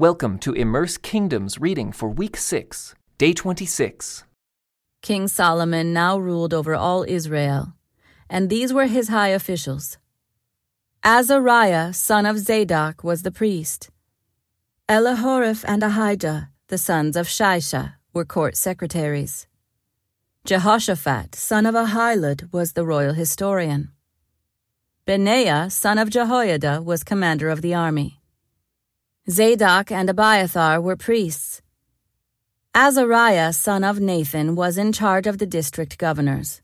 Welcome to Immerse Kingdoms reading for week 6, day 26. King Solomon now ruled over all Israel, and these were his high officials. Azariah, son of Zadok, was the priest. Elihoreph and Ahijah, the sons of Shisha, were court secretaries. Jehoshaphat, son of Ahilud, was the royal historian. Benaiah, son of Jehoiada, was commander of the army. Zadok and Abiathar were priests. Azariah, son of Nathan, was in charge of the district governors.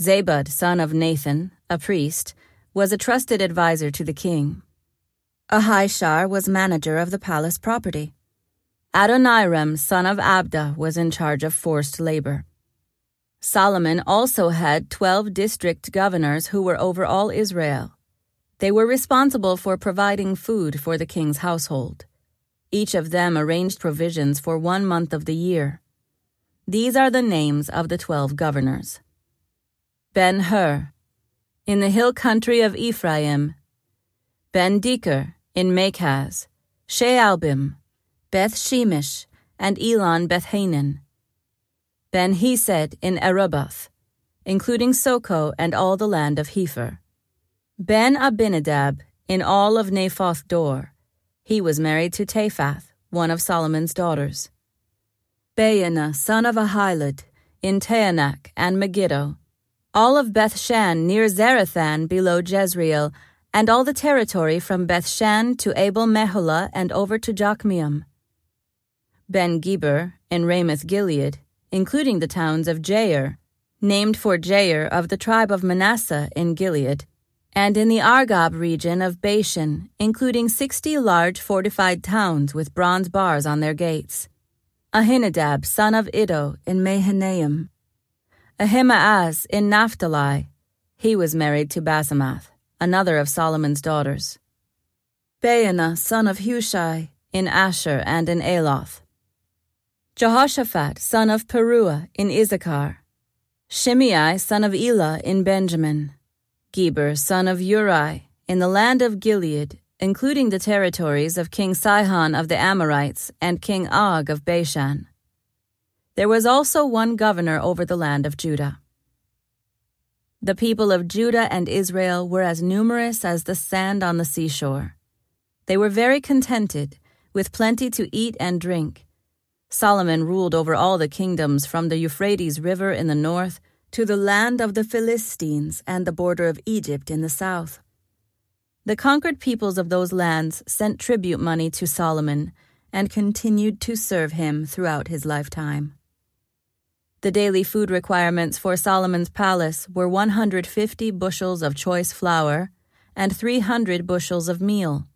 Zabud, son of Nathan, a priest, was a trusted adviser to the king. Ahishar was manager of the palace property. Adoniram, son of Abda, was in charge of forced labor. Solomon also had twelve district governors who were over all Israel. They were responsible for providing food for the king's household. Each of them arranged provisions for one month of the year. These are the names of the twelve governors Ben Hur, in the hill country of Ephraim, Ben Deker, in Makaz, Shaalbim, Beth Shemesh, and Elon Bethhanan, Ben Hesed in Arubboth, including Socoh and all the land of Hepher. Ben Abinadab in all of Naphoth Dor. He was married to Taphath, one of Solomon's daughters. Baana, son of Ahilud, in Taanach and Megiddo, all of Bethshan near Zarethan below Jezreel, and all the territory from Bethshan to Abel Meholah and over to Jokmeam. Ben Geber in Ramoth Gilead, including the towns of Jair, named for Jair of the tribe of Manasseh in Gilead, and in the Argob region of Bashan, including 60 large fortified towns with bronze bars on their gates. Ahinadab, son of Iddo, in Mahanaim. Ahimaaz in Naphtali. He was married to Basemath, another of Solomon's daughters. Baana, son of Hushai, in Asher and in Aloth. Jehoshaphat, son of Paruah, in Issachar. Shimei, son of Elah, in Benjamin. Geber, son of Uri, in the land of Gilead, including the territories of King Sihon of the Amorites and King Og of Bashan. There was also one governor over the land of Judah. The people of Judah and Israel were as numerous as the sand on the seashore. They were very contented, with plenty to eat and drink. Solomon ruled over all the kingdoms from the Euphrates River in the north to the land of the Philistines and the border of Egypt in the south. The conquered peoples of those lands sent tribute money to Solomon and continued to serve him throughout his lifetime. The daily food requirements for Solomon's palace were 150 bushels of choice flour and 300 bushels of meal.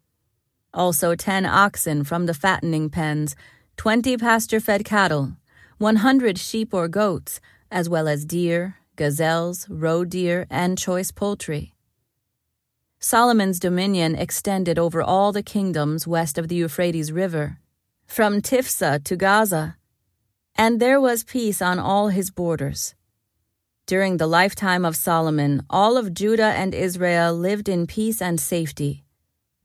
Also, 10 oxen from the fattening pens, 20 pasture fed cattle, 100 sheep or goats, as well as deer, gazelles, roe deer, and choice poultry. Solomon's dominion extended over all the kingdoms west of the Euphrates River, from Tiphsah to Gaza, and there was peace on all his borders. During the lifetime of Solomon, all of Judah and Israel lived in peace and safety.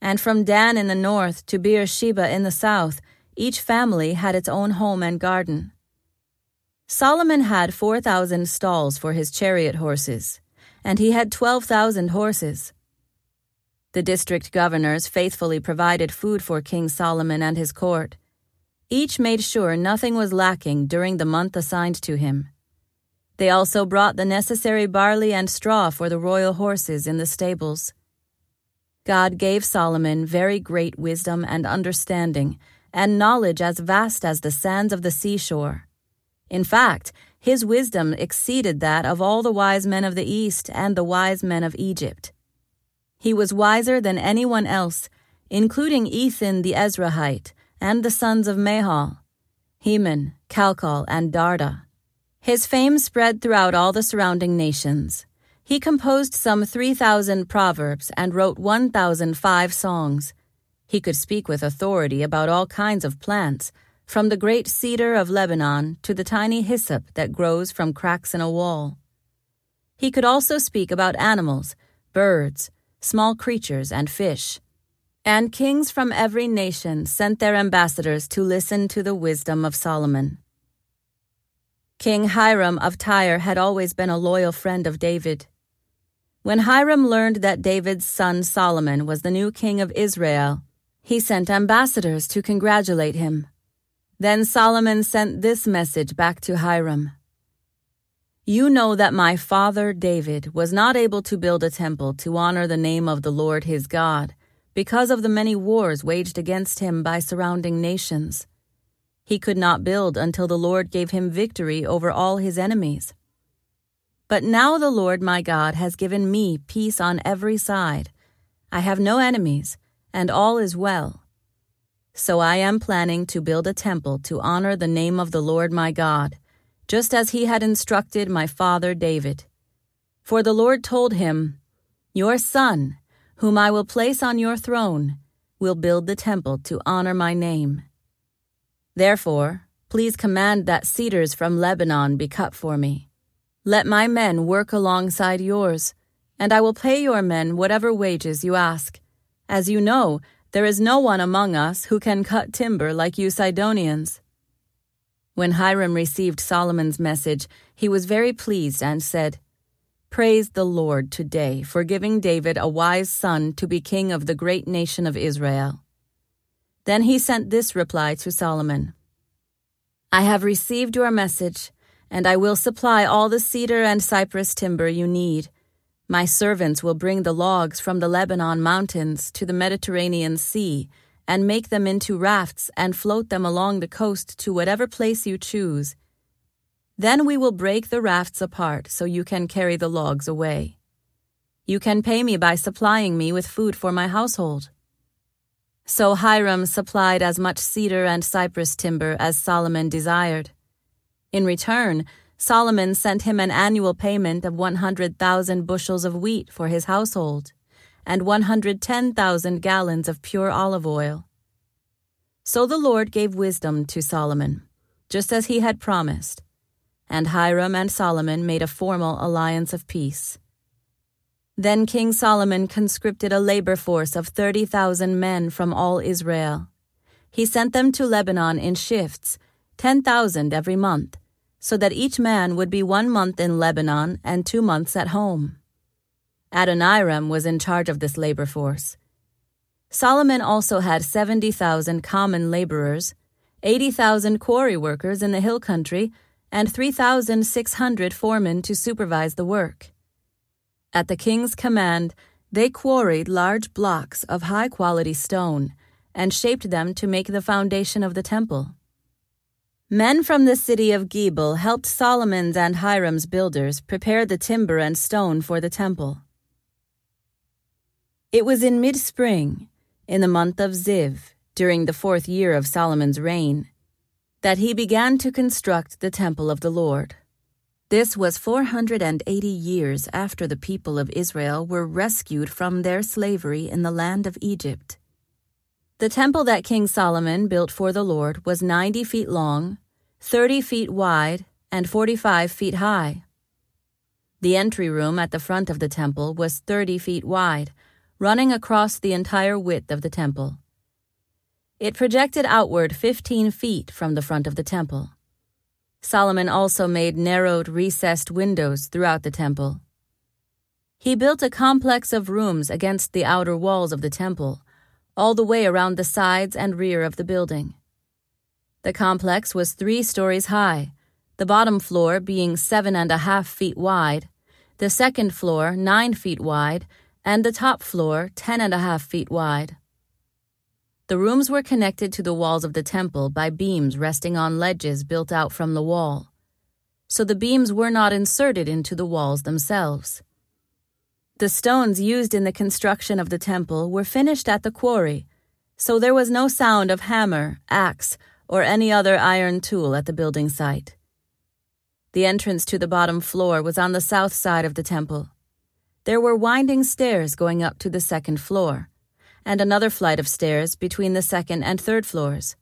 And from Dan in the north to Beersheba in the south, each family had its own home and garden. Solomon had 4,000 stalls for his chariot horses, and he had 12,000 horses. The district governors faithfully provided food for King Solomon and his court. Each made sure nothing was lacking during the month assigned to him. They also brought the necessary barley and straw for the royal horses in the stables. God gave Solomon very great wisdom and understanding, and knowledge as vast as the sands of the seashore. In fact, his wisdom exceeded that of all the wise men of the East and the wise men of Egypt. He was wiser than anyone else, including Ethan the Ezrahite and the sons of Mahol, Heman, Calcol, and Darda. His fame spread throughout all the surrounding nations. He composed some 3,000 proverbs and wrote 1,005 songs. He could speak with authority about all kinds of plants from the great cedar of Lebanon to the tiny hyssop that grows from cracks in a wall. He could also speak about animals, birds, small creatures, and fish. And kings from every nation sent their ambassadors to listen to the wisdom of Solomon. King Hiram of Tyre had always been a loyal friend of David. When Hiram learned that David's son Solomon was the new king of Israel, he sent ambassadors to congratulate him. Then Solomon sent this message back to Hiram You know that my father David was not able to build a temple to honor the name of the Lord his God because of the many wars waged against him by surrounding nations. He could not build until the Lord gave him victory over all his enemies. But now the Lord my God has given me peace on every side. I have no enemies, and all is well. So I am planning to build a temple to honor the name of the Lord my God, just as he had instructed my father David. For the Lord told him, Your son, whom I will place on your throne, will build the temple to honor my name. Therefore, please command that cedars from Lebanon be cut for me. Let my men work alongside yours, and I will pay your men whatever wages you ask. As you know, there is no one among us who can cut timber like you Sidonians. When Hiram received Solomon's message, he was very pleased and said, Praise the Lord today for giving David a wise son to be king of the great nation of Israel. Then he sent this reply to Solomon I have received your message, and I will supply all the cedar and cypress timber you need. My servants will bring the logs from the Lebanon mountains to the Mediterranean Sea and make them into rafts and float them along the coast to whatever place you choose then we will break the rafts apart so you can carry the logs away. You can pay me by supplying me with food for my household. So Hiram supplied as much cedar and cypress timber as Solomon desired. In return, Solomon sent him an annual payment of 100,000 bushels of wheat for his household and 110,000 gallons of pure olive oil. So the Lord gave wisdom to Solomon, just as he had promised and Hiram and Solomon made a formal alliance of peace. Then King Solomon conscripted a labor force of 30,000 men from all Israel. He sent them to Lebanon in shifts, 10,000 every month, so that each man would be one month in Lebanon and two months at home. Adoniram was in charge of this labor force. Solomon also had 70,000 common laborers, 80,000 quarry workers in the hill country, and 3,600 foremen to supervise the work. At the king's command, they quarried large blocks of high quality stone and shaped them to make the foundation of the temple. Men from the city of Gebal helped Solomon's and Hiram's builders prepare the timber and stone for the temple. It was in mid spring, in the month of Ziv, during the fourth year of Solomon's reign, that he began to construct the temple of the Lord. This was 480 years after the people of Israel were rescued from their slavery in the land of Egypt. The temple that King Solomon built for the Lord was 90 feet long, 30 feet wide, and 45 feet high. The entry room at the front of the temple was 30 feet wide, running across the entire width of the temple. It projected outward 15 feet from the front of the temple. Solomon also made narrowed, recessed windows throughout the temple. He built a complex of rooms against the outer walls of the temple, all the way around the sides and rear of the building. The complex was three stories high, the bottom floor being seven and a half feet wide, the second floor nine feet wide, and the top floor ten and a half feet wide. The rooms were connected to the walls of the temple by beams resting on ledges built out from the wall, so the beams were not inserted into the walls themselves. The stones used in the construction of the temple were finished at the quarry, so there was no sound of hammer, axe, or any other iron tool at the building site. The entrance to the bottom floor was on the south side of the temple. There were winding stairs going up to the second floor and another flight of stairs between the second and third floors.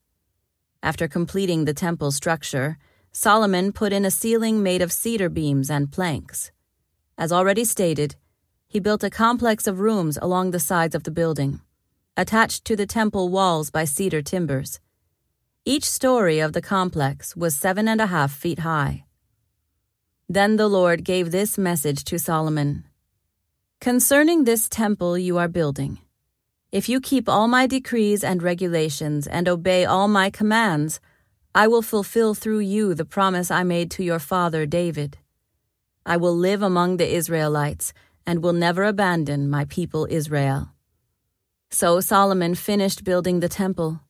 After completing the temple structure, Solomon put in a ceiling made of cedar beams and planks. As already stated, he built a complex of rooms along the sides of the building, attached to the temple walls by cedar timbers. Each story of the complex was seven and a half feet high. Then the Lord gave this message to Solomon Concerning this temple you are building, if you keep all my decrees and regulations and obey all my commands, I will fulfill through you the promise I made to your father David. I will live among the Israelites and will never abandon my people Israel. So Solomon finished building the temple.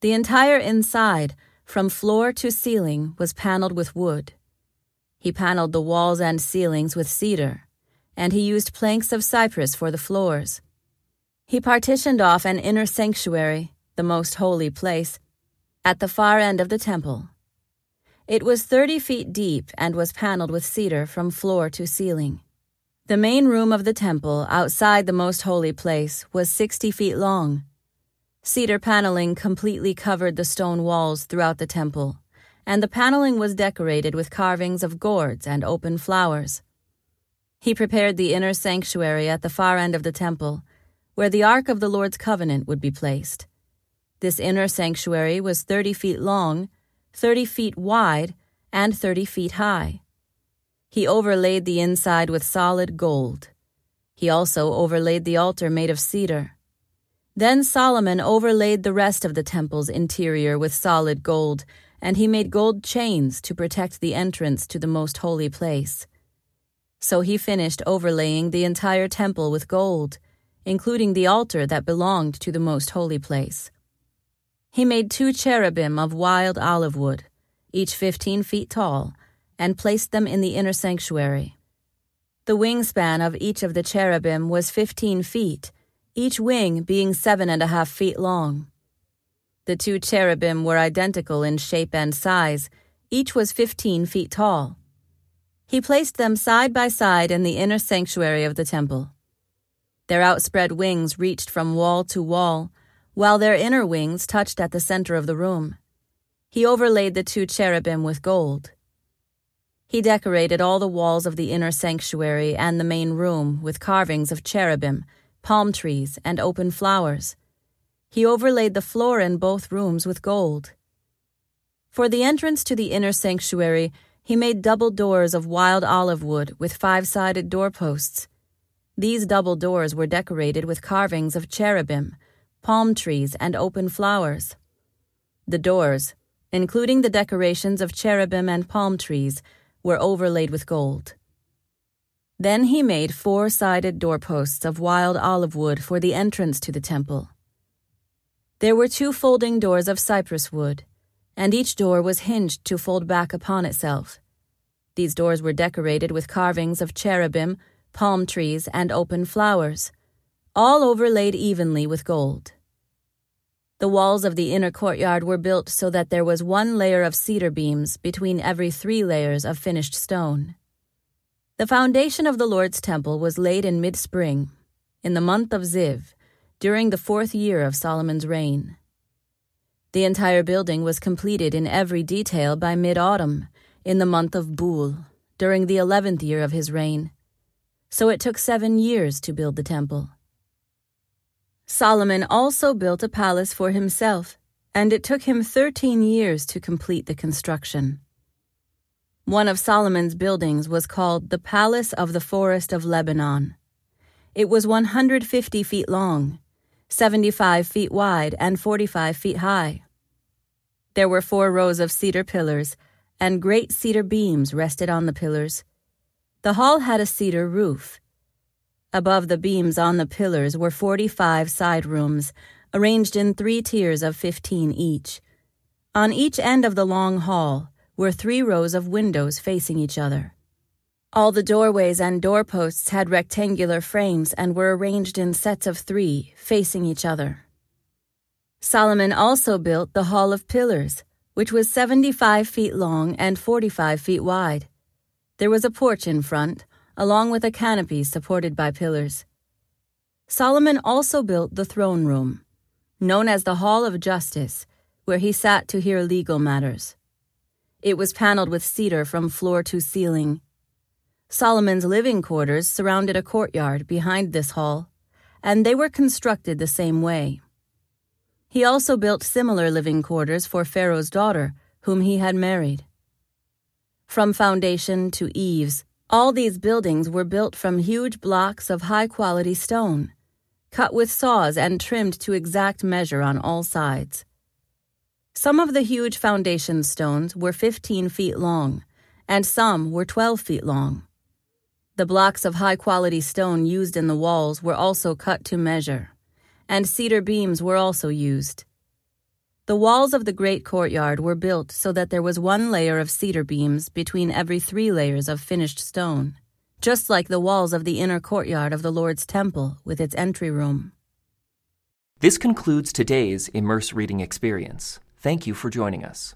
The entire inside, from floor to ceiling, was paneled with wood. He paneled the walls and ceilings with cedar, and he used planks of cypress for the floors. He partitioned off an inner sanctuary, the most holy place, at the far end of the temple. It was thirty feet deep and was paneled with cedar from floor to ceiling. The main room of the temple, outside the most holy place, was sixty feet long. Cedar paneling completely covered the stone walls throughout the temple, and the paneling was decorated with carvings of gourds and open flowers. He prepared the inner sanctuary at the far end of the temple, where the Ark of the Lord's covenant would be placed. This inner sanctuary was thirty feet long, thirty feet wide, and thirty feet high. He overlaid the inside with solid gold. He also overlaid the altar made of cedar. Then Solomon overlaid the rest of the temple's interior with solid gold, and he made gold chains to protect the entrance to the most holy place. So he finished overlaying the entire temple with gold, including the altar that belonged to the most holy place. He made two cherubim of wild olive wood, each fifteen feet tall, and placed them in the inner sanctuary. The wingspan of each of the cherubim was fifteen feet, each wing being seven and a half feet long. The two cherubim were identical in shape and size, each was fifteen feet tall. He placed them side by side in the inner sanctuary of the temple. Their outspread wings reached from wall to wall, while their inner wings touched at the center of the room. He overlaid the two cherubim with gold. He decorated all the walls of the inner sanctuary and the main room with carvings of cherubim, palm trees, and open flowers. He overlaid the floor in both rooms with gold. For the entrance to the inner sanctuary, he made double doors of wild olive wood with five sided doorposts. These double doors were decorated with carvings of cherubim, palm trees, and open flowers. The doors, including the decorations of cherubim and palm trees, were overlaid with gold. Then he made four sided doorposts of wild olive wood for the entrance to the temple. There were two folding doors of cypress wood, and each door was hinged to fold back upon itself. These doors were decorated with carvings of cherubim, palm trees, and open flowers, all overlaid evenly with gold. The walls of the inner courtyard were built so that there was one layer of cedar beams between every three layers of finished stone. The foundation of the Lord's temple was laid in mid spring, in the month of Ziv, during the fourth year of Solomon's reign. The entire building was completed in every detail by mid autumn, in the month of Bul, during the eleventh year of his reign. So it took seven years to build the temple. Solomon also built a palace for himself, and it took him 13 years to complete the construction. One of Solomon's buildings was called the Palace of the Forest of Lebanon. It was 150 feet long, 75 feet wide, and 45 feet high. There were four rows of cedar pillars, and great cedar beams rested on the pillars. The hall had a cedar roof. Above the beams on the pillars were 45 side rooms, arranged in three tiers of 15 each. On each end of the long hall were three rows of windows facing each other. All the doorways and doorposts had rectangular frames and were arranged in sets of three, facing each other. Solomon also built the Hall of Pillars, which was 75 feet long and 45 feet wide. There was a porch in front, along with a canopy supported by pillars. Solomon also built the throne room, known as the Hall of Justice, where he sat to hear legal matters. It was paneled with cedar from floor to ceiling. Solomon's living quarters surrounded a courtyard behind this hall, and they were constructed the same way. He also built similar living quarters for Pharaoh's daughter, whom he had married. From foundation to eaves, all these buildings were built from huge blocks of high quality stone, cut with saws and trimmed to exact measure on all sides. Some of the huge foundation stones were 15 feet long, and some were 12 feet long. The blocks of high quality stone used in the walls were also cut to measure, and cedar beams were also used. The walls of the great courtyard were built so that there was one layer of cedar beams between every three layers of finished stone, just like the walls of the inner courtyard of the Lord's temple with its entry room. This concludes today's Immerse Reading Experience. Thank you for joining us.